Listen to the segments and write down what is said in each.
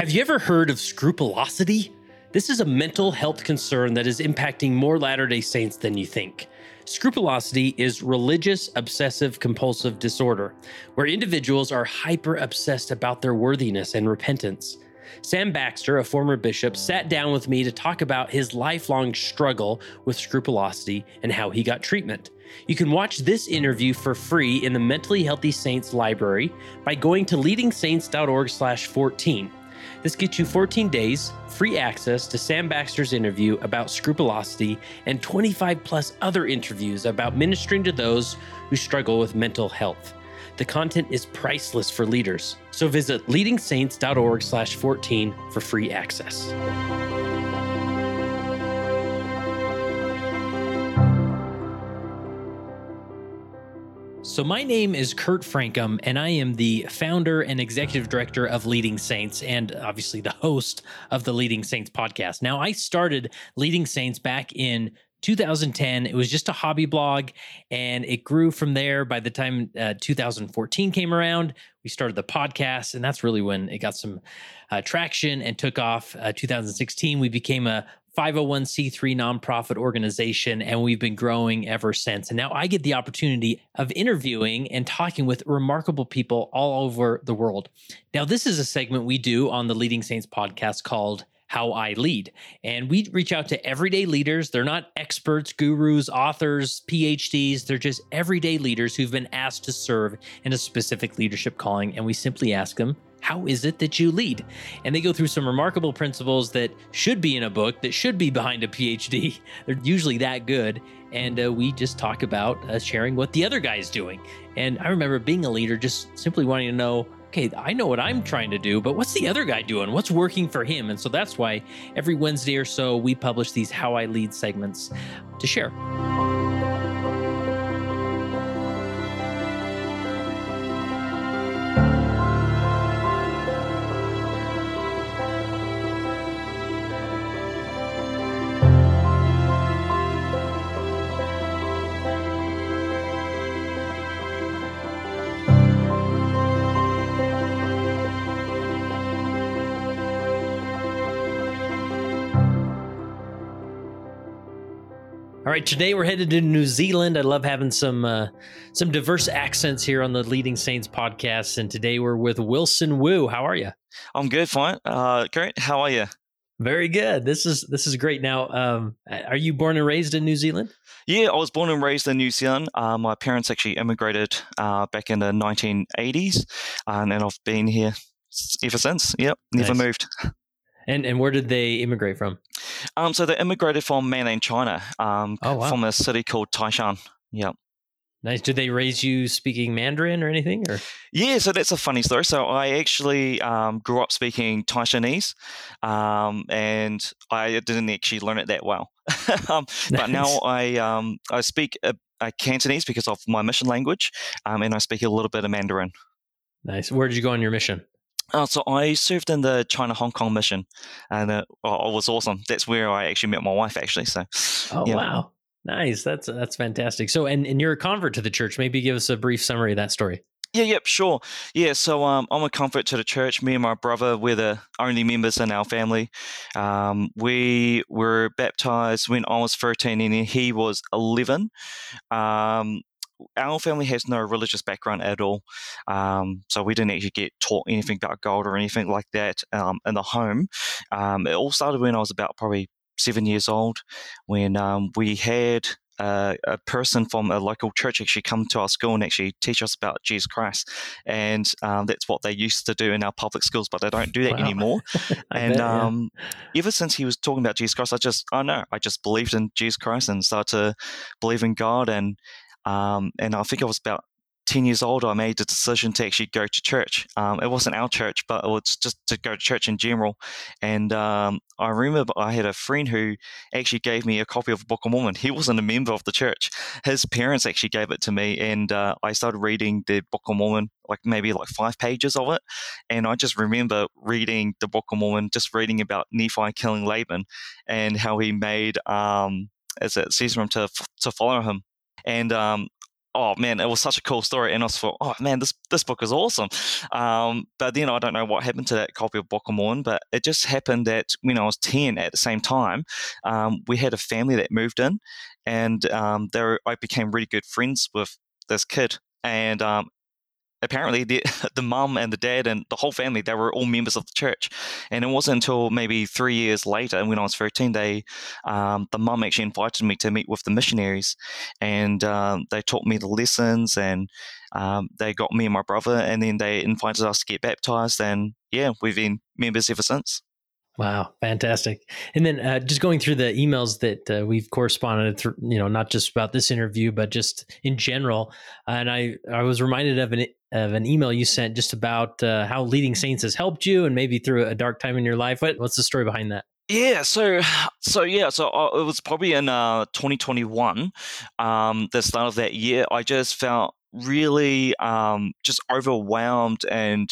Have you ever heard of scrupulosity? This is a mental health concern that is impacting more Latter day Saints than you think. Scrupulosity is religious obsessive compulsive disorder, where individuals are hyper obsessed about their worthiness and repentance. Sam Baxter, a former bishop, sat down with me to talk about his lifelong struggle with scrupulosity and how he got treatment. You can watch this interview for free in the Mentally Healthy Saints library by going to leadingsaints.org/14. This gets you 14 days, free access to Sam Baxter's interview about scrupulosity and 25 plus other interviews about ministering to those who struggle with mental health. The content is priceless for leaders. So visit leadingsaints.org/14 for free access. So, my name is Kurt Francom, and I am the founder and executive director of Leading Saints, and obviously the host of the Leading Saints podcast. Now, I started Leading Saints back in 2010. It was just a hobby blog, and it grew from there. By the time uh, 2014 came around, we started the podcast, and that's really when it got some uh, traction and took off. Uh, 2016, we became a 501c3 nonprofit organization, and we've been growing ever since. And now I get the opportunity of interviewing and talking with remarkable people all over the world. Now, this is a segment we do on the Leading Saints podcast called how I lead. And we reach out to everyday leaders. They're not experts, gurus, authors, PhDs. They're just everyday leaders who've been asked to serve in a specific leadership calling. And we simply ask them, how is it that you lead? And they go through some remarkable principles that should be in a book, that should be behind a PhD. They're usually that good. And uh, we just talk about uh, sharing what the other guy's doing. And I remember being a leader, just simply wanting to know okay, I know what I'm trying to do, but what's the other guy doing? What's working for him? And so that's why every Wednesday or so, we publish these How I Lead segments to share. All right, today we're headed to New Zealand. I love having some uh, some diverse accents here on the Leading Saints podcast, and today we're with Wilson Wu. How are you? I'm good, fine. Uh, great. How are you? Very good. This is this is great. Now, um, are you born and raised in New Zealand? Yeah, I was born and raised in New Zealand. Uh, my parents actually immigrated uh, back in the 1980s, and then I've been here ever since. Yep, never nice. moved. And and where did they immigrate from? Um, so they immigrated from mainland China, um, oh, wow. from a city called Taishan. Yep. Nice. Did they raise you speaking Mandarin or anything? Or yeah, so that's a funny story. So I actually um, grew up speaking Taishanese, um, and I didn't actually learn it that well. um, nice. But now I um, I speak a, a Cantonese because of my mission language, um, and I speak a little bit of Mandarin. Nice. Where did you go on your mission? Uh, so I served in the China Hong Kong mission, and uh, oh, it was awesome. That's where I actually met my wife. Actually, so oh yeah. wow, nice. That's that's fantastic. So, and and you're a convert to the church. Maybe give us a brief summary of that story. Yeah, yep, sure. Yeah, so um, I'm a convert to the church. Me and my brother, we're the only members in our family. Um, we were baptized when I was 13 and he was 11. Um, our family has no religious background at all, um, so we didn't actually get taught anything about God or anything like that um, in the home. Um, it all started when I was about probably seven years old, when um, we had uh, a person from a local church actually come to our school and actually teach us about Jesus Christ. And um, that's what they used to do in our public schools, but they don't do that wow. anymore. and bet, um, yeah. ever since he was talking about Jesus Christ, I just, I know, I just believed in Jesus Christ and started to believe in God. And um, and I think I was about 10 years old, I made the decision to actually go to church. Um, it wasn't our church, but it was just to go to church in general. And um, I remember I had a friend who actually gave me a copy of the Book of Mormon. He wasn't a member of the church. His parents actually gave it to me, and uh, I started reading the Book of Mormon, like maybe like five pages of it. And I just remember reading the Book of Mormon, just reading about Nephi killing Laban and how he made, um, as it says for to, to follow him and um, oh man, it was such a cool story. And I thought, oh man, this this book is awesome. Um, but then I don't know what happened to that copy of Book of Mormon, but it just happened that when I was 10 at the same time, um, we had a family that moved in and um, there I became really good friends with this kid. And um, apparently the the mum and the dad and the whole family they were all members of the church and it wasn't until maybe three years later when i was 13 they um, the mum actually invited me to meet with the missionaries and um, they taught me the lessons and um, they got me and my brother and then they invited us to get baptized and yeah we've been members ever since Wow, fantastic! And then uh, just going through the emails that uh, we've corresponded through, you know, not just about this interview, but just in general. and I, I was reminded of an of an email you sent just about uh, how leading saints has helped you, and maybe through a dark time in your life. What, what's the story behind that? Yeah, so so yeah, so uh, it was probably in uh, 2021, um, the start of that year. I just felt really um, just overwhelmed and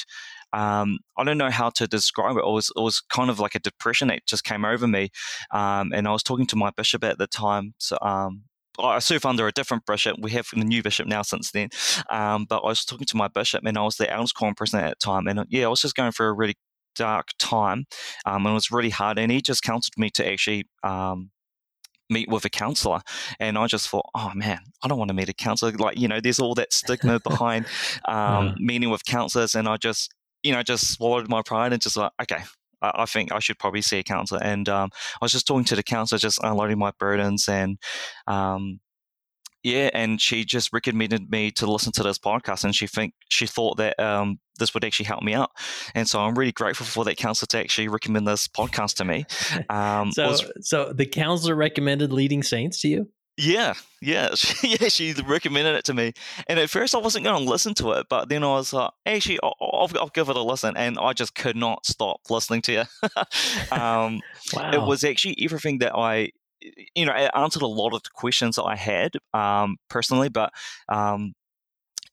um, I don't know how to describe it. It was it was kind of like a depression that just came over me, um, and I was talking to my bishop at the time. So um, I serve under a different bishop. We have a new bishop now since then. Um, but I was talking to my bishop, and I was the quorum president at the time, and yeah, I was just going through a really dark time, um, and it was really hard. And he just counseled me to actually um, meet with a counselor and i just thought oh man i don't want to meet a counselor like you know there's all that stigma behind um, meeting with counselors and i just you know, just swallowed my pride and just like, okay, I, I think I should probably see a counselor. And um, I was just talking to the counselor, just unloading my burdens and, um, yeah, and she just recommended me to listen to this podcast, and she think she thought that um, this would actually help me out, and so I'm really grateful for that counselor to actually recommend this podcast to me. Um, so, was, so the counselor recommended Leading Saints to you. Yeah, yeah, yeah. She recommended it to me, and at first I wasn't going to listen to it, but then I was like, "Actually, I'll, I'll, I'll give it a listen," and I just could not stop listening to you. um, wow. It was actually everything that I, you know, it answered a lot of the questions that I had um, personally, but um,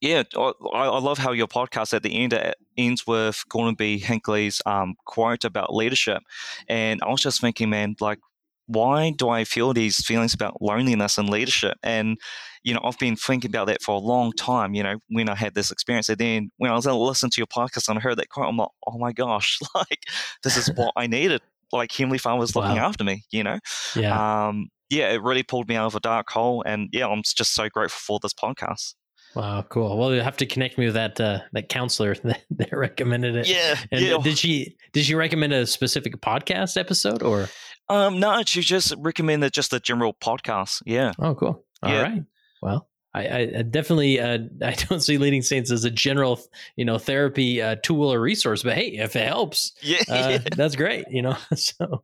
yeah, I, I, love how your podcast at the end it ends with Gordon B. Hinckley's um, quote about leadership, and I was just thinking, man, like why do I feel these feelings about loneliness and leadership? And, you know, I've been thinking about that for a long time, you know, when I had this experience. And then when I was listening to your podcast and I heard that quote, I'm like, oh my gosh, like, this is what I needed. Like, Heavenly Father was looking wow. after me, you know? Yeah. Um, yeah, it really pulled me out of a dark hole. And yeah, I'm just so grateful for this podcast. Wow, cool. Well, you have to connect me with that uh, that counselor that, that recommended it. Yeah, and yeah. Did she did she recommend a specific podcast episode or? Um, no, she just recommended just the general podcast. Yeah. Oh, cool. All yeah. right. Well, I, I definitely uh, I don't see leading saints as a general you know therapy uh, tool or resource, but hey, if it helps, yeah, uh, that's great. You know, so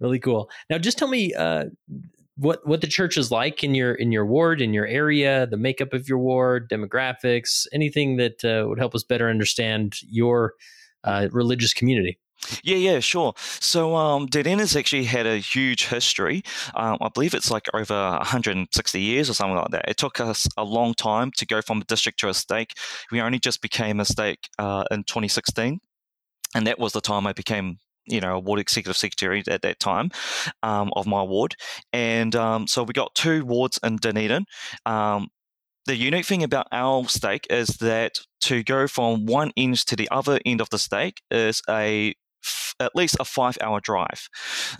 really cool. Now, just tell me uh, what what the church is like in your in your ward, in your area, the makeup of your ward, demographics, anything that uh, would help us better understand your uh, religious community. Yeah, yeah, sure. So um, has actually had a huge history. Um, I believe it's like over 160 years or something like that. It took us a long time to go from a district to a stake. We only just became a stake uh, in 2016, and that was the time I became you know, a ward executive secretary at that time um, of my ward. And um, so we got two wards in Dunedin. Um, the unique thing about our stake is that to go from one end to the other end of the stake is a at least a five hour drive.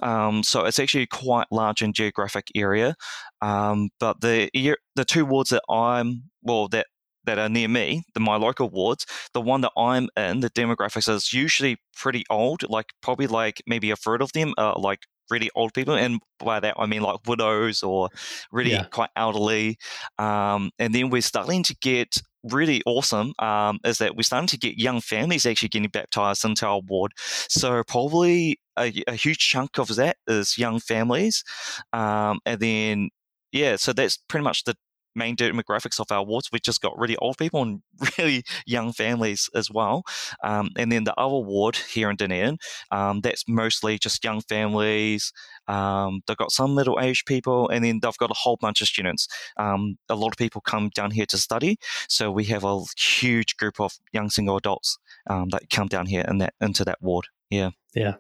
Um, so it's actually quite large in geographic area. Um, but the the two wards that I'm well that that are near me, the my local wards, the one that I'm in, the demographics is usually pretty old, like probably like maybe a third of them are like really old people, and by that I mean like widows or really yeah. quite elderly. Um, and then we're starting to get really awesome um, is that we're starting to get young families actually getting baptized into our ward. So probably a, a huge chunk of that is young families, um, and then yeah, so that's pretty much the main demographics of our wards. We've just got really old people and really young families as well. Um, and then the other ward here in Dunedin, um, that's mostly just young families. Um, they've got some middle aged people, and then they've got a whole bunch of students. Um, a lot of people come down here to study, so we have a huge group of young single adults um, that come down here in that into that ward. Yeah, yeah,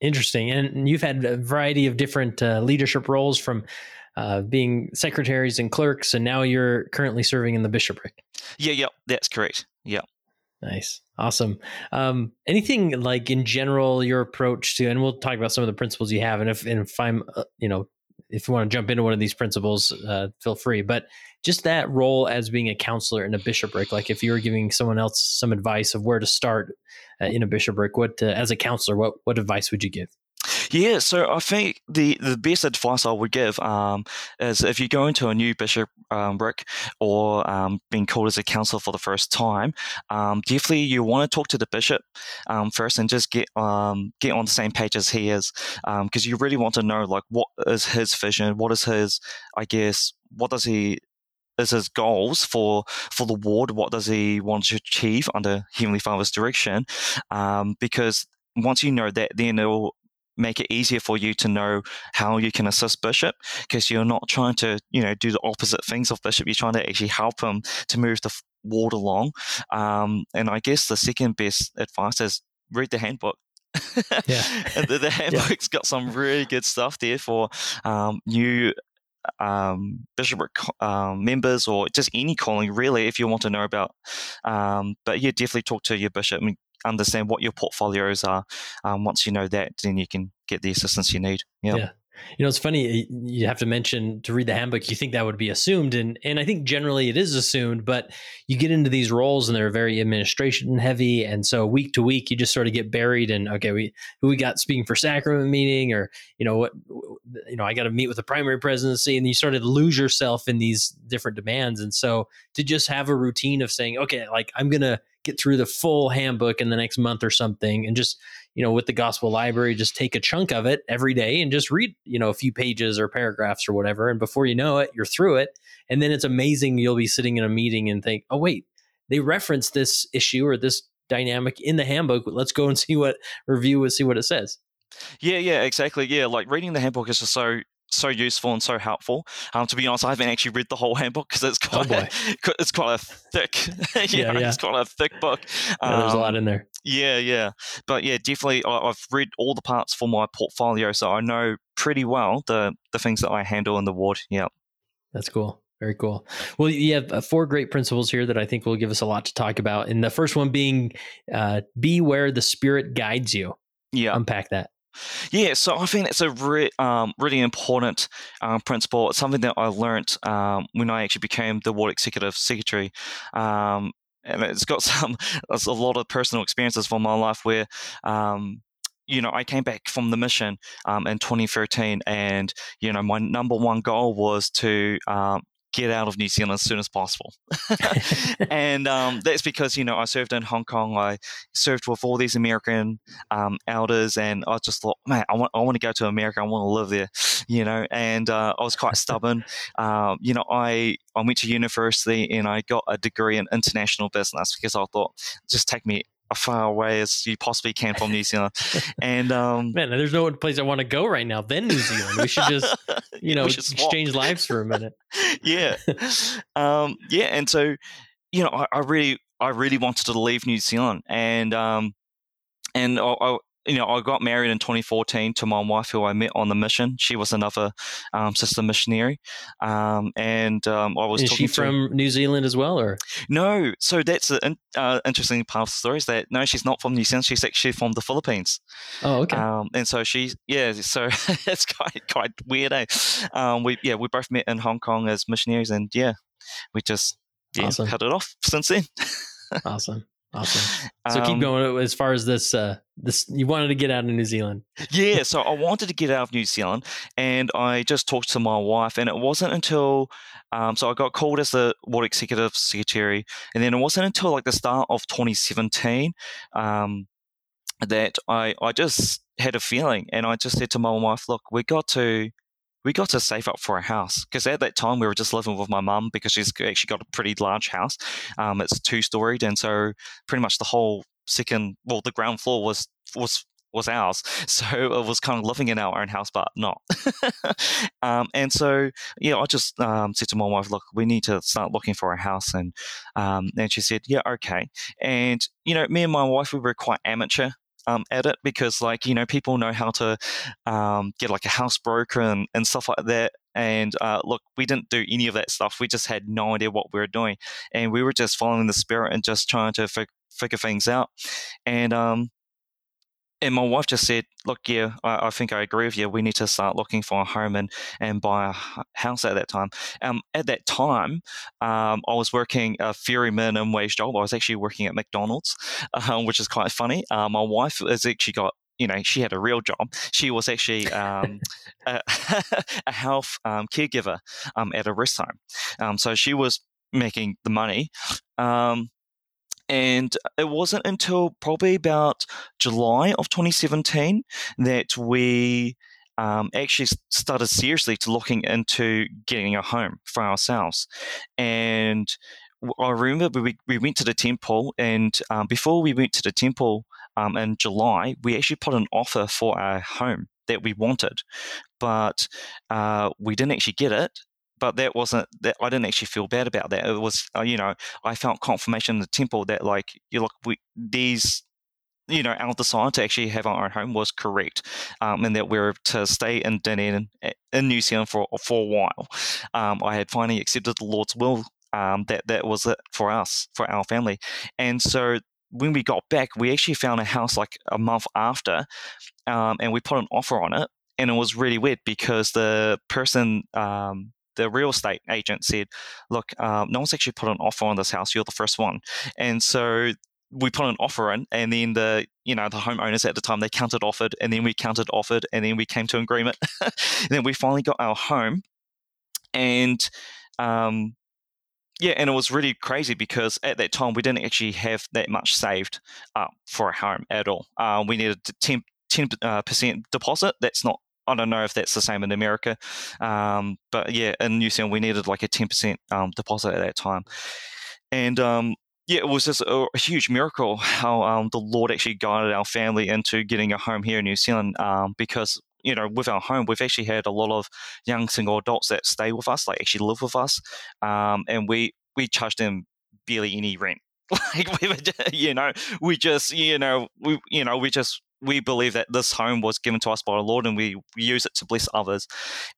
interesting. And you've had a variety of different uh, leadership roles from uh, being secretaries and clerks, and now you're currently serving in the bishopric. Yeah, yeah, that's correct. Yeah. Nice. Awesome. Um, anything like in general, your approach to, and we'll talk about some of the principles you have. And if, and if I'm, uh, you know, if you want to jump into one of these principles, uh, feel free. But just that role as being a counselor in a bishopric, like if you were giving someone else some advice of where to start uh, in a bishopric, what uh, as a counselor, what what advice would you give? Yeah, so I think the, the best advice I would give um, is if you go into a new bishop um, or um, being called as a counselor for the first time, um, definitely you want to talk to the bishop um, first and just get um, get on the same page as he is, because you really want to know like what is his vision, what is his, I guess, what does he is his goals for for the ward? What does he want to achieve under Heavenly Father's direction? Um, because once you know that, then it'll make it easier for you to know how you can assist Bishop because you're not trying to, you know, do the opposite things of Bishop. You're trying to actually help him to move the ward along. Um, and I guess the second best advice is read the handbook. yeah. the, the, handbook's yeah. got some really good stuff there for um, new um, bishopric um, members or just any calling really if you want to know about um, but yeah definitely talk to your bishop and understand what your portfolios are. Um, once you know that, then you can get the assistance you need. Yeah. yeah. You know, it's funny. You have to mention to read the handbook. You think that would be assumed, and and I think generally it is assumed. But you get into these roles, and they're very administration heavy, and so week to week, you just sort of get buried in. Okay, we who we got speaking for sacrament meeting, or you know what, you know, I got to meet with the primary presidency, and you sort of lose yourself in these different demands. And so to just have a routine of saying, okay, like I'm gonna get through the full handbook in the next month or something and just you know with the gospel library just take a chunk of it every day and just read you know a few pages or paragraphs or whatever. And before you know it you're through it. And then it's amazing you'll be sitting in a meeting and think oh wait they reference this issue or this dynamic in the handbook. Let's go and see what review and see what it says. Yeah yeah exactly. Yeah like reading the handbook is just so so useful and so helpful. Um, to be honest, I haven't actually read the whole handbook because it's oh, quite oh a, it's quite a thick yeah, know, yeah, it's quite a thick book. Um, yeah, there's a lot um, in there. Yeah, yeah, but yeah, definitely. I, have read all the parts for my portfolio, so I know pretty well the the things that I handle in the ward. Yeah, that's cool. Very cool. Well, you have uh, four great principles here that I think will give us a lot to talk about. And the first one being, uh, be where the Spirit guides you. Yeah, unpack that. Yeah, so I think that's a re- um, really important um, principle. It's something that I learned um, when I actually became the ward executive secretary. Um, and it's got some, a lot of personal experiences from my life where um, you know, I came back from the mission um, in 2013, and you know, my number one goal was to get out of New Zealand as soon as possible. and um, that's because, you know, I served in Hong Kong. I served with all these American um, elders, and I just thought, man, I want, I want to go to America. I want to live there, you know. And uh, I was quite stubborn. Um, you know, I, I went to university and I got a degree in international business because I thought, just take me far away as you possibly can from New Zealand. And um, man, there's no place I want to go right now than New Zealand. We should just, you know, exchange lives for a minute. yeah, um, yeah. And so, you know, I, I, really, I really wanted to leave New Zealand, and um, and I, I, you know, I got married in 2014 to my wife, who I met on the mission. She was another um, sister missionary, um, and um, I was. Is she from New Zealand as well, or no? So that's an uh, interesting part of the story. Is that no, she's not from New Zealand. She's actually from the Philippines. Oh, okay. Um, and so she, yeah, so it's quite quite weird. Eh? Um, we yeah, we both met in Hong Kong as missionaries, and yeah, we just yeah awesome. cut it off since then. awesome. Awesome. So keep um, going as far as this. Uh, this you wanted to get out of New Zealand. yeah, so I wanted to get out of New Zealand, and I just talked to my wife, and it wasn't until um, so I got called as the ward executive secretary, and then it wasn't until like the start of 2017 um, that I I just had a feeling, and I just said to my wife, "Look, we got to we got to save up for a house because at that time we were just living with my mum because she's actually got a pretty large house. Um, it's two storied, and so pretty much the whole second, well, the ground floor was was was ours. So it was kind of living in our own house, but not. um, and so, yeah, I just um, said to my wife, look, we need to start looking for a house. And, um, and she said, yeah, okay. And, you know, me and my wife, we were quite amateur um, at it because like you know people know how to um, get like a house broker and, and stuff like that And uh, look, we didn't do any of that stuff. We just had no idea what we were doing, and we were just following the spirit and just trying to fig- figure things out. And um, and my wife just said, "Look, yeah, I, I, think I agree with you. We need to start looking for a home and and buy a house at that time." Um, at that time, um, I was working a very minimum wage job. I was actually working at McDonald's, um, which is quite funny. Uh, my wife has actually got you know, she had a real job. She was actually um, a, a, health um, caregiver um, at a rest home. Um, so she was making the money. Um, and it wasn't until probably about July of 2017 that we um, actually started seriously to looking into getting a home for ourselves. And I remember we, we went to the temple, and um, before we went to the temple um, in July, we actually put an offer for a home that we wanted, but uh, we didn't actually get it but that wasn't that I didn't actually feel bad about that. It was uh, you know I felt confirmation in the temple that like you look we these you know our decision to actually have our own home was correct, um, and that we are to stay in Dunedin in New Zealand for for a while. Um, I had finally accepted the Lord's will. Um, that that was it for us for our family, and so when we got back, we actually found a house like a month after, um, and we put an offer on it. And it was really weird because the person um, the real estate agent said, "Look, um, no one's actually put an offer on this house. You're the first one." And so we put an offer in, and then the you know the homeowners at the time they counted offered, and then we counted offered, and then we came to agreement. and then we finally got our home, and um, yeah, and it was really crazy because at that time we didn't actually have that much saved up for a home at all. Uh, we needed 10 uh, percent deposit. That's not I don't know if that's the same in America, um, but yeah, in New Zealand we needed like a ten percent um, deposit at that time, and um, yeah, it was just a, a huge miracle how um, the Lord actually guided our family into getting a home here in New Zealand um, because you know, with our home, we've actually had a lot of young single adults that stay with us, like actually live with us, um, and we we charge them barely any rent. like we were, you know, we just, you know, we, you know, we just we believe that this home was given to us by the Lord, and we, use it to bless others.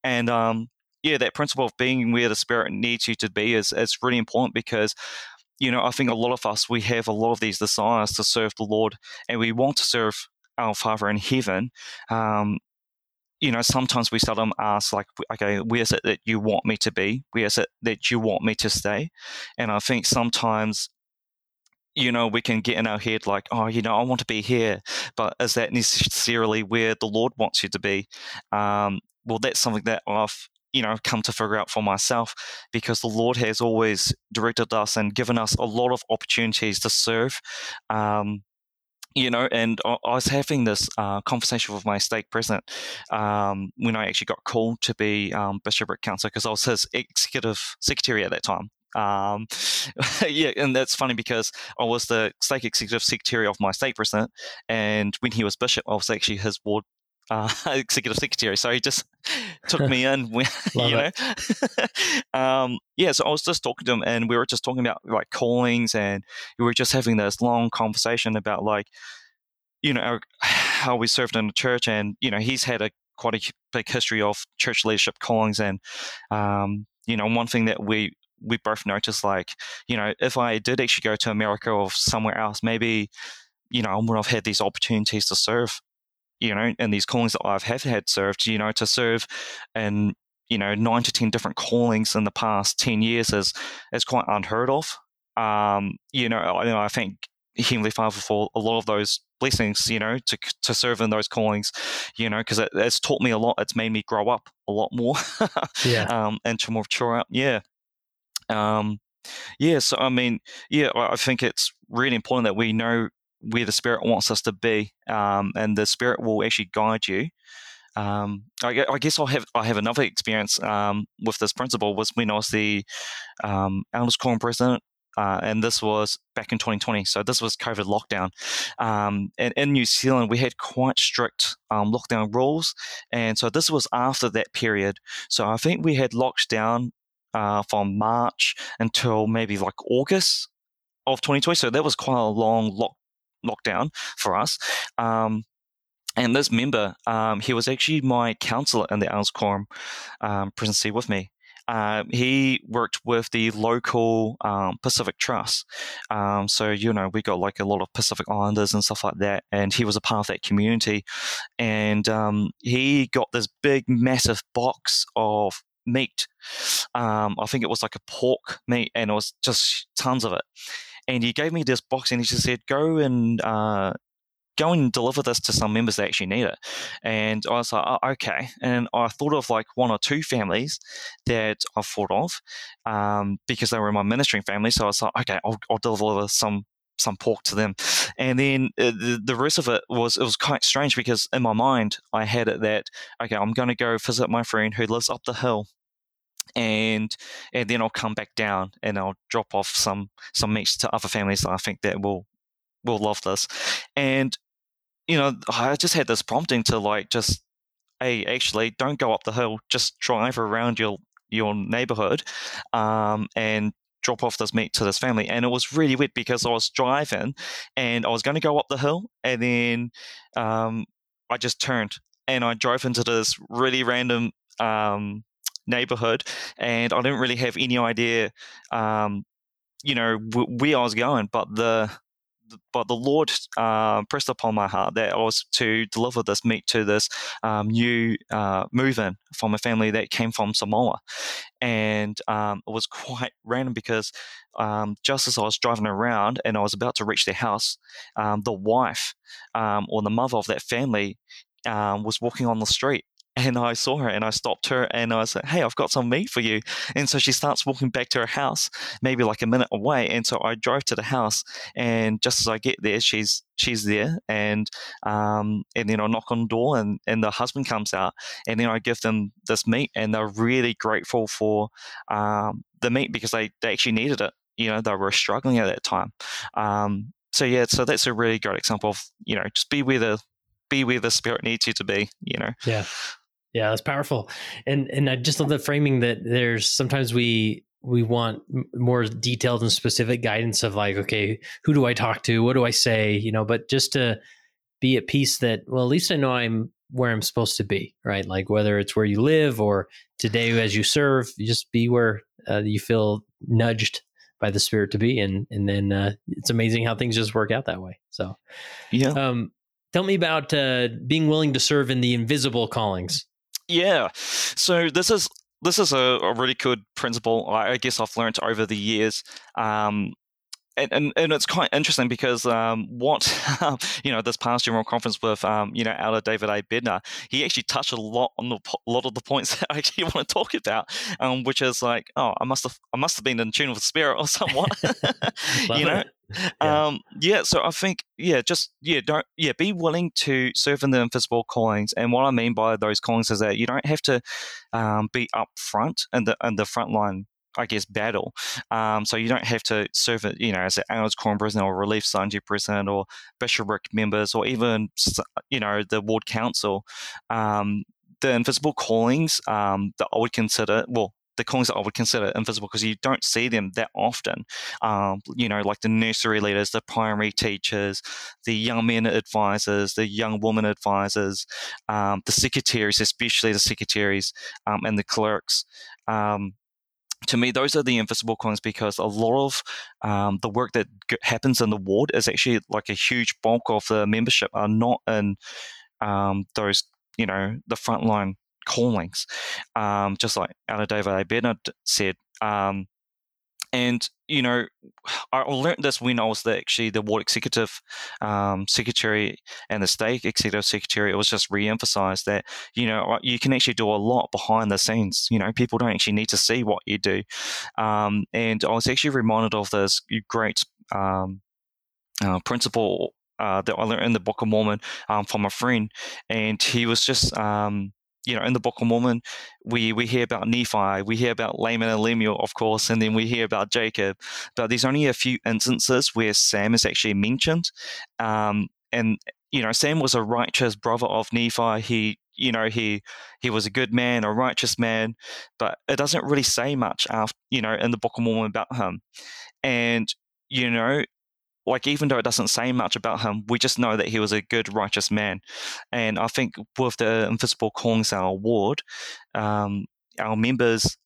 And um, yeah, that principle of being where the Spirit needs you to be is is really important because you know I think a lot of us we have a lot of these desires to serve the Lord, and we want to serve our Father in heaven. Um, you know, sometimes we seldom ask, like, okay, where's it that you want me to be? Where's it that you want me to stay? And I think sometimes you know, we can get in our head like, oh, you know, I want to be here, but is that necessarily where the Lord wants you to be? Um, well, that's something that I've you know come to figure out for myself because the lord has always directed us and given us a lot of opportunities to serve um, you know, and I, was having this uh, conversation with my stake president um, when I actually got called to be um, bishopric councillor because I was his executive secretary at that time. Um, yeah, and that's funny because I was the stake executive secretary of my stake president, and when he was bishop, I was actually his ward uh, executive secretary. So he just took me in, when, you know. um, yeah, so I was just talking to him, and we were just talking about like callings, and we were just having this long conversation about like, you know, our, how we served in the church, and you know, he's had a quite a big history of church leadership callings, and um, you know, one thing that we we both noticed like, you know, if I did actually go to America or somewhere else, maybe, you know, I would have had these opportunities to serve, you know, and these callings that I've have had served, you know, to serve in, you know, nine to ten different callings in the past ten years is is quite unheard of. Um, you know, I, know I think Heavenly Father for a lot of those blessings, you know, to to serve in those callings, you know, because it, it's taught me a lot. It's made me grow up a lot more, yeah, um, and to mature up. Yeah, um, yeah, so I mean, yeah, I think it's really important that we know where the Spirit wants us to be, um, and the Spirit will actually guide you. Um, I, I, guess I have I have another experience um, with this principle was when I was the um, Elders Quorum president, uh, and this was back in 2020. So this was COVID lockdown, um, and in New Zealand we had quite strict um, lockdown rules, and so this was after that period. So I think we had locked down uh, from March until maybe like August of 2020. So that was quite a long lock, lockdown for us. Um, And this member, um, he was actually my counselor in the Quorum um, presidency with me. Uh, he worked with the local um, Pacific Trust. Um, so, you know, we got like a lot of Pacific Islanders and stuff like that. And he was a part of that community. And um, he got this big, massive box of meat. Um, I think it was like a pork meat, and it was just tons of it. And he gave me this box, and he just said, "Go and uh, go and deliver this to some members that actually need it. And I was like, oh, okay. And I thought of like one or two families that I thought of um, because they were in my ministering family. So I was like, okay, I'll, I'll deliver some some pork to them. And then uh, the, the rest of it was it was quite strange because in my mind I had it that okay, I'm going to go visit my friend who lives up the hill and and then I'll come back down and I'll drop off some some meats to other families that I think that will will love this. And you know, I just had this prompting to like just, hey, actually, don't go up the hill. Just drive around your your neighborhood, um, and drop off this meat to this family. And it was really weird because I was driving, and I was going to go up the hill, and then um, I just turned and I drove into this really random um, neighborhood, and I didn't really have any idea, um, you know, where I was going. But the but the Lord uh, pressed upon my heart that I was to deliver this meat to this um, new uh, move-in from a family that came from Samoa, and um, it was quite random because um, just as I was driving around and I was about to reach their house, um, the wife um, or the mother of that family um, was walking on the street and I saw her and I stopped her and I said, Hey, I've got some meat for you. And so she starts walking back to her house, maybe like a minute away. And so I drove to the house and just as I get there, she's she's there and um, and then I knock on the door and, and the husband comes out and then I give them this meat and they're really grateful for um, the meat because they, they actually needed it. You know, they were struggling at that time. Um, so yeah, so that's a really great example of, you know, just be where the be where the spirit needs you to be, you know. Yeah. Yeah, that's powerful. And and I just love the framing that there's sometimes we we want more detailed and specific guidance of like, okay, who do I talk to? What do I say? You know, but just to be at peace that, well, at least I know I'm where I'm supposed to be, right? Like whether it's where you live or today as you serve, you just be where uh, you feel nudged by the spirit to be. And, and then uh, it's amazing how things just work out that way. So, yeah. Um, tell me about uh, being willing to serve in the invisible callings. Yeah. So this is this is a, a really good principle. I, guess I've learned over the years. Um, and, and, and, it's quite interesting because um, what you know this past general conference with um, you know Elder David A. Bednar, he actually touched a lot on the, a lot of the points that I actually want to talk about, um, which is like, oh, I must have I must have been in tune with the spirit or somewhat, you know. Yeah. Um, yeah, so I think yeah, just yeah, don't yeah, be willing to serve in the invisible callings. And what I mean by those callings is that you don't have to um, be up front in the in the front line I guess, battle. Um, so you don't have to serve it, you know, as an Elders Quorum president or Relief Society president or bishopric members or even, you know, the ward council. Um, the invisible callings um, that I would consider, well, the callings that I would consider invisible because you don't see them that often. Um, you know, like the nursery leaders, the primary teachers, the young men advisors, the young woman advisors, um, the secretaries, especially the secretaries um, and the clerks. Um, to me, those are the invisible callings because a lot of um, the work that happens in the ward is actually like a huge bulk of the membership are not in um, those, you know, the frontline callings. Um, just like David Bednar said, um, and you know, I learned this when I was the, actually the ward executive um, secretary and the stake executive secretary. It was just re-emphasized that you know you can actually do a lot behind the scenes. You know, people don't actually need to see what you do. Um, and I was actually reminded of this great um, uh, principle uh, that I learned in the Book of Mormon um, from a friend, and he was just um, you know, in the Book of Mormon, we, we hear about Nephi, we hear about Laman and Lemuel, of course, and then we hear about Jacob. But there's only a few instances where Sam is actually mentioned. Um, and, you know, Sam was a righteous brother of Nephi. He, you know, he he was a good man, a righteous man, but it doesn't really say much after, you know, in the Book of Mormon about him. And, you know, like even though it doesn't say much about him, we just know that he was a good, righteous man. And I think with the Invisible Callings our award, um, our members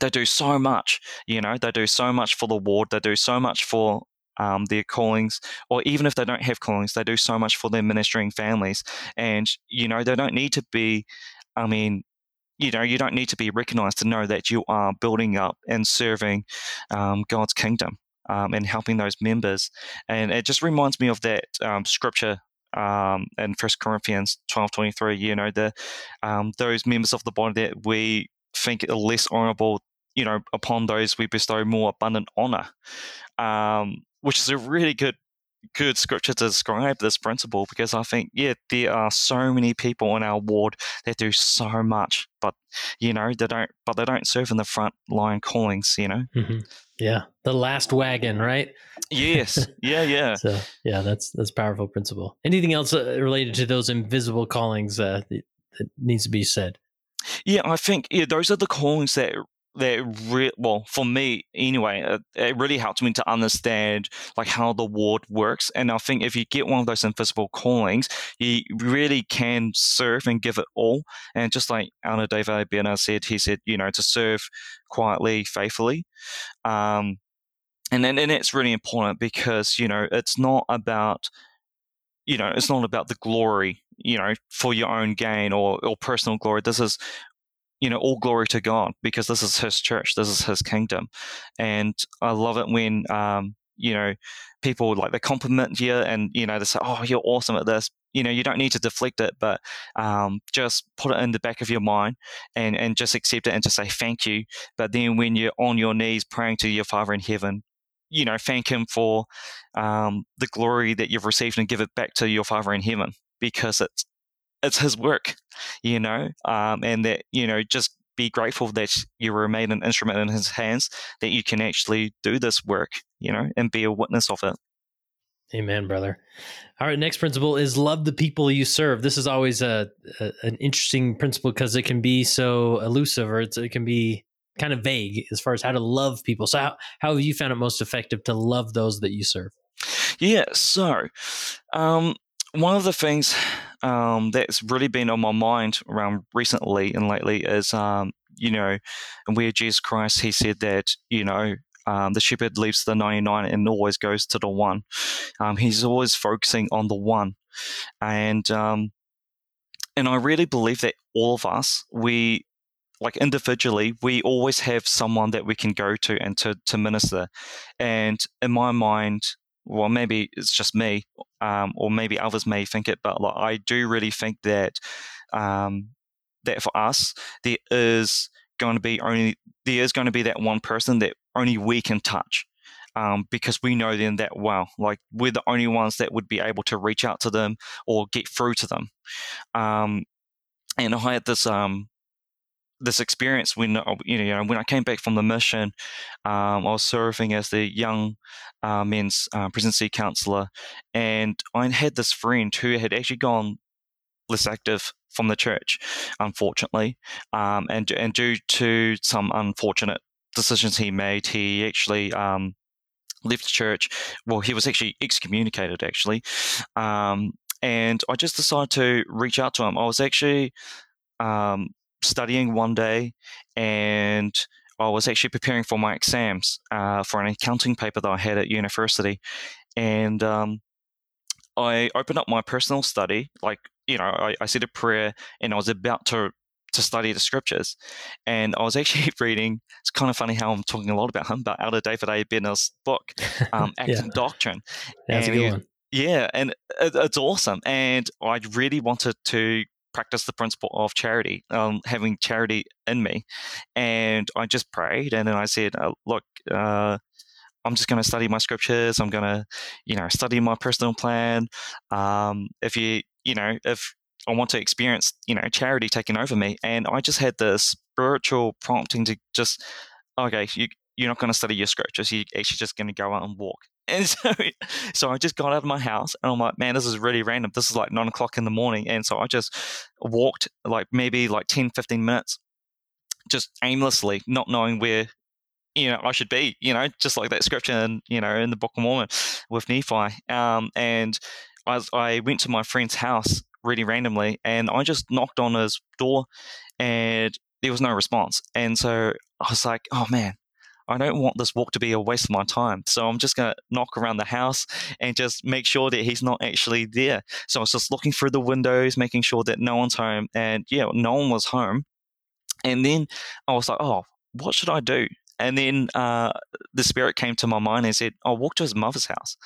they do so much. You know, they do so much for the ward. They do so much for um, their callings, or even if they don't have callings, they do so much for their ministering families. And you know, they don't need to be. I mean, you know, you don't need to be recognized to know that you are building up and serving um, God's kingdom um, and helping those members. And it just reminds me of that um, scripture um, in First Corinthians twelve twenty three. You know, the um, those members of the body that we think are less honourable. You know, upon those we bestow more abundant honour, um, which is a really good good scripture to describe this principle because I think, yeah, there are so many people in our ward that do so much, but you know, they don't, but they don't serve in the front line callings, you know. Mm-hmm. Yeah, the last wagon, right? Yes. Yeah, yeah. so yeah, that's that's powerful principle. Anything else uh, related to those invisible callings uh, that, that needs to be said? Yeah, I think yeah, those are the callings that that re- well for me anyway it, it, really helps me to understand like how the ward works and i think if you get one of those invisible callings you really can serve and give it all and just like Elder David Bednar said he said you know to serve quietly faithfully um, and then and it's really important because you know it's not about you know it's not about the glory you know for your own gain or, or personal glory. This is you know, all glory to God because this is His church, this is His kingdom, and I love it when um, you know people like they compliment you and you know they say, "Oh, you're awesome at this." You know, you don't need to deflect it, but um, just put it in the back of your mind and and just accept it and just say thank you. But then when you're on your knees praying to your Father in heaven, you know, thank Him for um, the glory that you've received and give it back to your Father in heaven because it's it's his work, you know, um, and that you know just be grateful that you were made an instrument in his hands that you can actually do this work, you know, and be a witness of it. Amen, brother. All right, next principle is love the people you serve. This is always a, a an interesting principle because it can be so elusive or it can be kind of vague as far as how to love people. So, how, how have you found it most effective to love those that you serve? Yeah, so um, one of the things um, that's really been on my mind around recently and lately is, um, you know, and where Jesus Christ, he said that, you know, um, the shepherd leaves the 99 and always goes to the one. Um, he's always focusing on the one. And, um, and I really believe that all of us, we, like individually, we always have someone that we can go to and to, to minister. And in my mind, well, maybe it's just me, um, or maybe others may think it, but like, I do really think that um, that for us there is going to be only there is going to be that one person that only we can touch. Um, because we know them that well. Like we're the only ones that would be able to reach out to them or get through to them. Um, and I had this um, this experience when uh, you know when I came back from the mission, um, I was serving as the young uh, men's uh, presidency counselor, and I had this friend who had actually gone less active from the church, unfortunately, um, and and due to some unfortunate decisions he made, he actually um, left church. Well, he was actually excommunicated, actually. Um, and I just decided to reach out to him. I was actually um, studying one day and I was actually preparing for my exams uh, for an accounting paper that I had at university. And um, I opened up my personal study, like, you know, I, I said a prayer and I was about to to study the scriptures. And I was actually reading, it's kind of funny how I'm talking a lot about him, but Elder David A. Bednar's book, um, Acts yeah. and Doctrine. That's and a good one. Yeah, and it, it's awesome. And I really wanted to practice the principle of charity, um, having charity in me. And I just prayed, and then I said, uh, "Look, uh, I'm just going to study my scriptures. I'm going to, you know, study my personal plan. Um, if you, you know, if I want to experience, you know, charity taking over me, and I just had this spiritual prompting to just, okay, you, you're not going to study your scriptures. You're actually just going to go out and walk. And so, so I just got out of my house and I'm like, man, this is really random. This is like nine o'clock in the morning. And so I just walked like maybe like 10, 15 minutes, just aimlessly, not knowing where, you know I should be, you know, just like that scripture in you know in the Book of Mormon with Nephi. Um, and I, I went to my friend's house really randomly, and I just knocked on his door, and there was no response. And so I was like, oh man, I don't want this walk to be a waste of my time. So I'm just going to knock around the house and just make sure that he's not actually there. So I was just looking through the windows, making sure that no one's home. And yeah, no one was home. And then I was like, oh, what should I do? And then uh, the spirit came to my mind and said, I'll walk to his mother's house.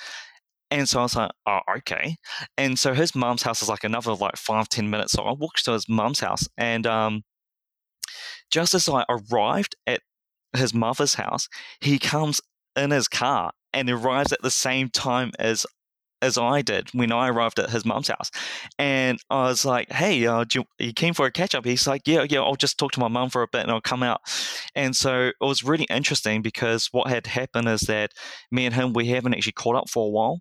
And so I was like, oh, okay. And so his mom's house is like another like five, ten minutes. So I walked to his mom's house. And um, just as I arrived at his mother's house, he comes in his car and arrives at the same time as as I did when I arrived at his mum's house. And I was like, hey, uh, you, you came for a catch up? He's like, yeah, yeah, I'll just talk to my mum for a bit and I'll come out. And so it was really interesting because what had happened is that me and him, we haven't actually caught up for a while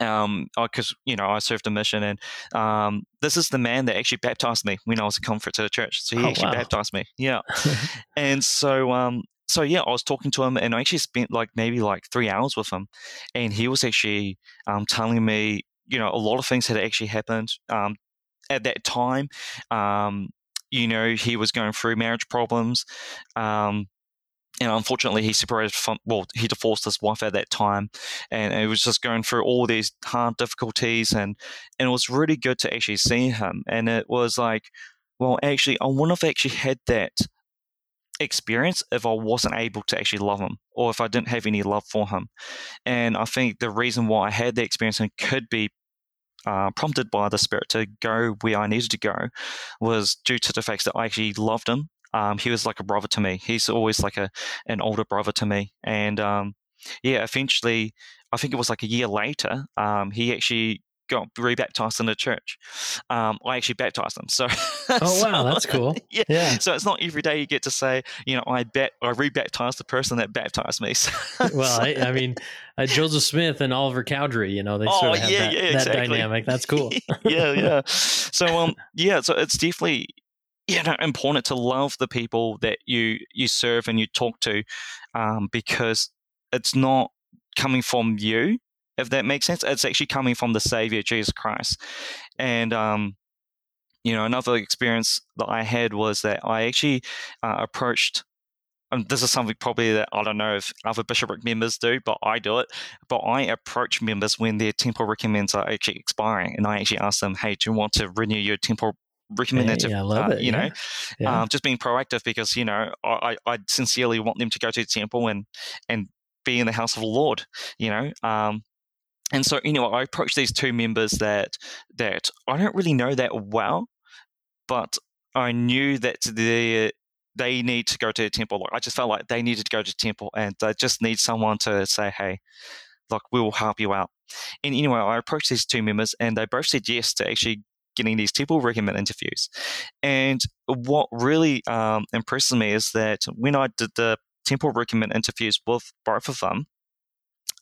um, because you know I served a mission, and um, this is the man that actually baptized me when I was a convert to the church. So he oh, actually wow. baptized me, yeah. and so, um, so yeah, I was talking to him, and I actually spent like maybe like three hours with him, and he was actually um, telling me, you know, a lot of things had actually happened um, at that time. Um, you know, he was going through marriage problems. Um, and unfortunately he separated from well he divorced his wife at that time and he was just going through all these hard difficulties and and it was really good to actually see him and it was like well actually i wouldn't have actually had that experience if i wasn't able to actually love him or if i didn't have any love for him and i think the reason why i had the experience and could be uh, prompted by the spirit to go where I needed to go was due to the fact that I actually loved him um, he was like a brother to me. He's always like a an older brother to me, and um, yeah, eventually, I think it was like a year later, um, he actually got rebaptized in the church. Um, I actually baptized him. So, oh wow, that's cool. Yeah. yeah. So it's not every day you get to say, you know, I bet I rebaptized the person that baptized me. well, I, I, mean, uh, Joseph Smith and Oliver Cowdery, you know, they sort oh, of have yeah, that, yeah, exactly. that dynamic. That's cool. yeah, yeah. So, um, yeah, so it's definitely you know important to love the people that you you serve and you talk to um, because it's not coming from you if that makes sense it's actually coming from the savior jesus christ and um, you know another experience that i had was that i actually uh, approached and this is something probably that I don't know if other bishopric members do, but I do it. But I approach members when their temple recommends are actually expiring, and I actually ask them, "Hey, do you want to renew your temple recommend that to yeah, uh, you know yeah. Um, just being proactive because you know I, I sincerely want them to go to the temple and and be in the house of the Lord you know um, and so you know I approached these two members that that I don't really know that well but I knew that they they need to go to the temple like I just felt like they needed to go to the temple and they just need someone to say hey look we will help you out and anyway I approached these two members and they both said yes to actually getting these temple recommend interviews. And what really um, impresses me is that when I did the temple recommend interviews with both of them,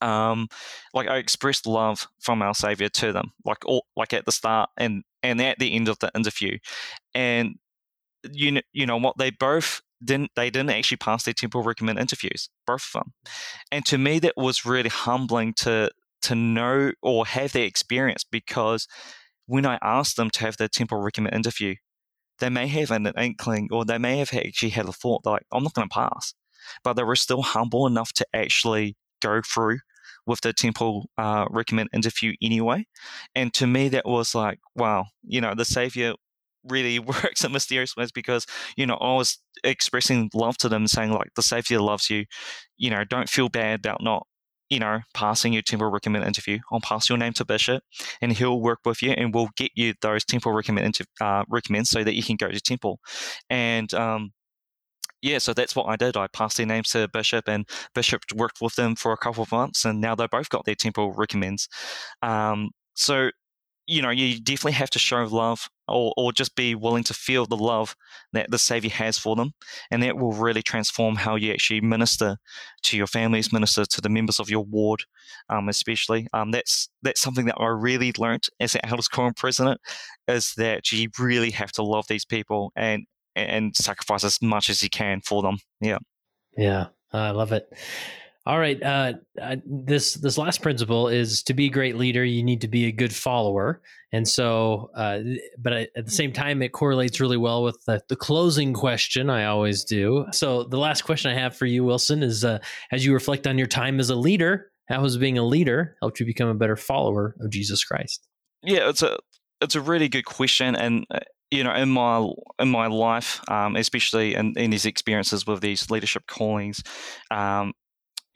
um, like I expressed love from our Savior to them, like all, like at the start and and at the end of the interview, and you know, you know what? They both didn't they didn't actually pass their temple recommend interviews, both of them, and to me that was really humbling to to know or have that experience because when I ask them to have their temple recommend interview, they may have an inkling or they may have actually had a thought like, I'm not going to pass. But they were still humble enough to actually go through with the temple uh, recommend interview anyway. And to me, that was like, wow, you know, the Savior really works in mysterious ways because, you know, I was expressing love to them, saying, like, the Savior loves you. You know, don't feel bad about not you know, passing your temple recommend interview, I'll pass your name to Bishop and he'll work with you and we'll get you those temple recommend inter- uh, recommends so that you can go to temple. And um, yeah, so that's what I did. I passed their names to Bishop and Bishop worked with them for a couple of months and now they both got their temple recommends. Um, so you know, you definitely have to show love or, or just be willing to feel the love that the Savior has for them. And that will really transform how you actually minister to your families, minister to the members of your ward, um, especially. Um, that's that's something that I really learned as an Elders Quorum president is that you really have to love these people and and sacrifice as much as you can for them. Yeah. Yeah. I love it. All right. Uh, this this last principle is to be a great leader, you need to be a good follower. And so, uh, but at the same time, it correlates really well with the, the, closing question I always do. So, the last question I have for you, Wilson, is uh, as you reflect on your time as a leader, how has being a leader helped you become a better follower of Jesus Christ? Yeah, it's a it's a really good question, and uh, you know, in my in my life, um, especially in, in these experiences with these leadership callings, um,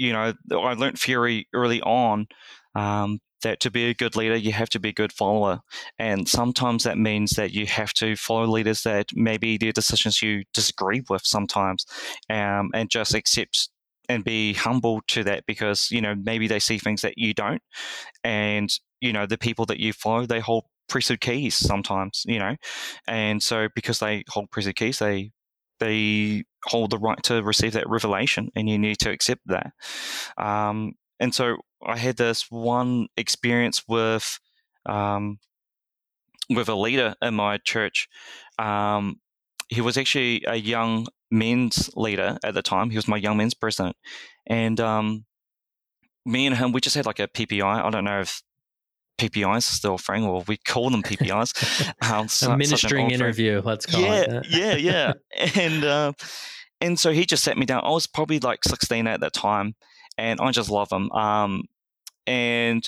you know, I learned Fury early on um, that to be a good leader, you have to be a good follower. And sometimes that means that you have to follow leaders that maybe their decisions you disagree with sometimes um, and just accept and be humble to that because, you know, maybe they see things that you don't. And, you know, the people that you follow, they hold priesthood keys sometimes, you know. And so because they hold priesthood keys, they they hold the right to receive that revelation, and you need to accept that. Um, and so I had this one experience with um, with a leader in my church. Um, he was actually a young men's leader at the time. He was my young men's president, and um, me and him, we just had like a PPI. I don't know if PPIs a thing, or we call them PPIs. Um, a ministering interview, let's call yeah, it. yeah, yeah, and uh, and so he just sat me down. I was probably like 16 at that time, and I just love him. Um, and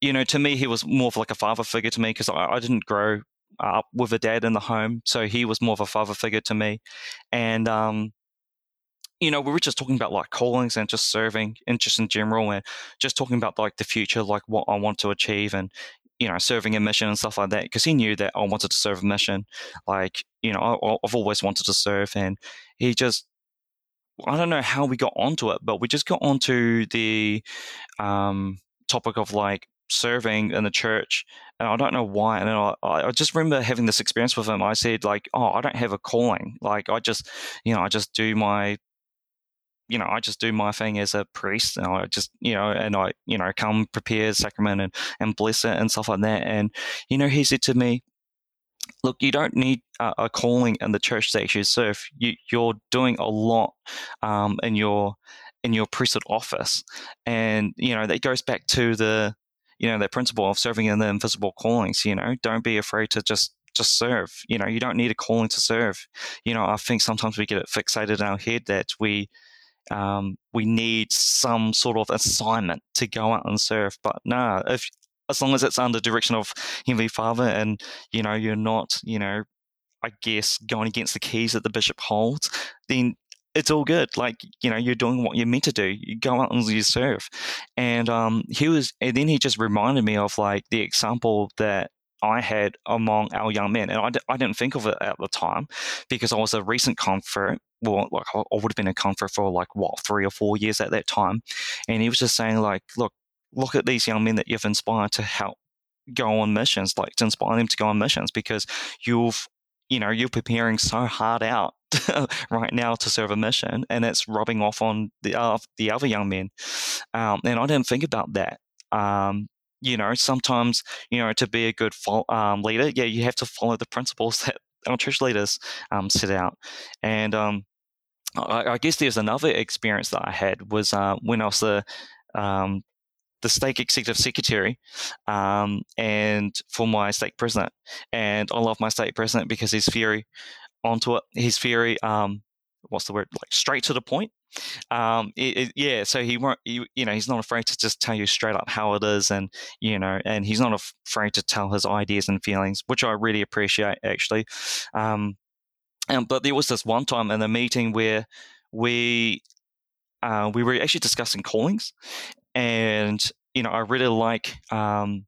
you know, to me, he was more of like a father figure to me because I, I didn't grow up with a dad in the home, so he was more of a father figure to me, and um, you know, we were just talking about like callings and just serving and just in general and just talking about like the future, like what I want to achieve and, you know, serving a mission and stuff like that. Because he knew that I wanted to serve a mission. Like, you know, I, I've always wanted to serve. And he just, I don't know how we got onto it, but we just got onto the um, topic of like serving in the church and i don't know why and I, I just remember having this experience with him i said like oh i don't have a calling like i just you know i just do my you know, I just do my thing as a priest, and I just, you know, and I, you know, come prepare sacrament and, and bless it and stuff like that. And, you know, he said to me, look, you don't need a, a calling in the church to actually serve. You, you're doing a lot um, in your in your priesthood office, and you know that goes back to the you know that principle of serving in the invisible callings. You know, don't be afraid to just just serve. You know, you don't need a calling to serve. You know, I think sometimes we get it fixated in our head that we um, we need some sort of assignment to go out and serve. But no, if as long as it's under direction of Heavenly Father, and you know you're not, you know, I guess going against the keys that the bishop holds, then it's all good. Like you know, you're doing what you're meant to do. You go out and you serve. And um, he was, and then he just reminded me of like the example that I had among our young men. And I d- I didn't think of it at the time because I was a recent convert. Well, like I would have been a convert for like what three or four years at that time, and he was just saying like, look, look at these young men that you've inspired to help go on missions, like to inspire them to go on missions because you've you know you're preparing so hard out right now to serve a mission, and it's rubbing off on the uh, the other young men. Um, and I didn't think about that. Um, you know, sometimes, you know, to be a good fo- um, leader, yeah, you have to follow the principles that our church leaders um, set out. And um, I, I, guess there's another experience that I had was uh, when I was the um, the stake executive secretary um, and for my stake president. And I love my stake president because he's very onto it. He's very um, what's the word like straight to the point um, it, it, yeah, so he won't, you, you know, he's not afraid to just tell you straight up how it is, and you know, and he's not afraid to tell his ideas and feelings, which I really appreciate actually. Um, and, but there was this one time in a meeting where we uh, we were actually discussing callings, and you know, I really like um,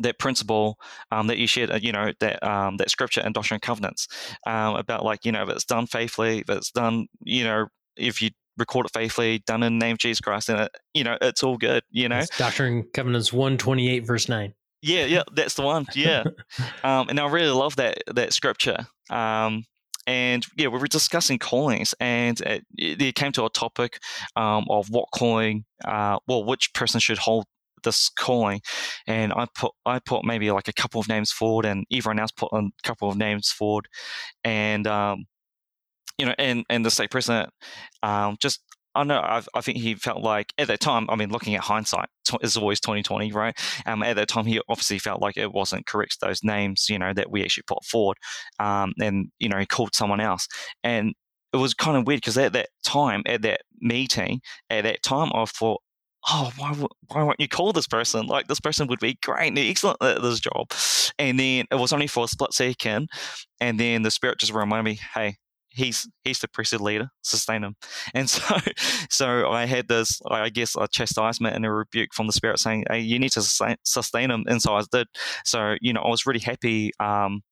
that principle um, that you shared, uh, you know, that um, that scripture and doctrine and covenants um, about like, you know, if it's done faithfully, if it's done, you know, if you record it faithfully, done in the name of Jesus Christ, and it, you know, it's all good. You know, Doctrine and Covenants one twenty eight verse nine. Yeah, yeah, that's the one. Yeah, um, and I really love that that scripture. Um, and yeah, we were discussing callings, and it, it came to a topic um, of what calling, uh, well, which person should hold this calling, and I put I put maybe like a couple of names forward, and everyone else put a couple of names forward, and um, you know, and and the stake president um, just I know. I, I, think he felt like at that time. I mean, looking at hindsight, is always twenty twenty, right? Um, at that time, he obviously felt like it wasn't correct. Those names, you know, that we actually put forward, um, and you know, he called someone else, and it was kind of weird because at that time, at that meeting, at that time, I thought, oh, why, why won't you call this person? Like, this person would be great and excellent at this job. And then it was only for a split second. And then the spirit just reminded me, hey, he's he's the priesthood leader, sustain him. And so so I had this, I guess, a chastisement and a rebuke from the spirit saying, hey, you need to sustain, sustain him. And so I did. So, you know, I was really happy um,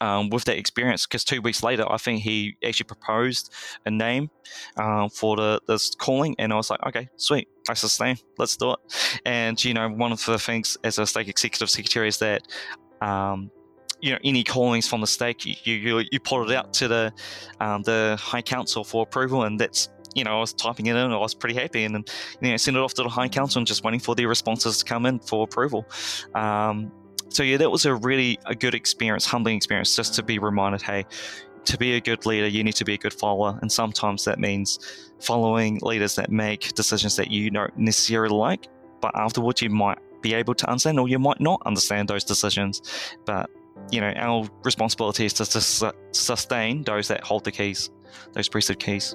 um, with that experience because two weeks later, I think he actually proposed a name um, for the this calling, and I was like, okay, sweet, I name, let's do it. And you know, one of the things as a stake executive secretary is that um, you know any callings from the stake, you you, you put it out to the um, the High Council for approval, and that's you know I was typing it in, I was pretty happy, and then you know send it off to the High Council and just waiting for their responses to come in for approval. Um, so yeah, that was a really a good experience, humbling experience, just to be reminded, hey, to be a good leader, you need to be a good follower, and sometimes that means following leaders that make decisions that you don't necessarily like, but afterwards you might be able to understand, or you might not understand those decisions, but you know, our responsibility is to, sustain those that hold the keys, those priesthood keys.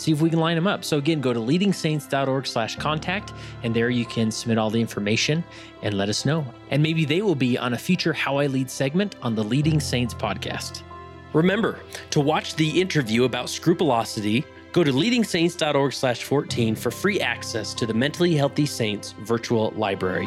see if we can line them up. So again, go to leadingsaints.org slash contact, and there you can submit all the information and let us know. And maybe they will be on a future How I Lead segment on the Leading Saints podcast. Remember, to watch the interview about scrupulosity, go to leadingsaints.org slash 14 for free access to the Mentally Healthy Saints virtual library.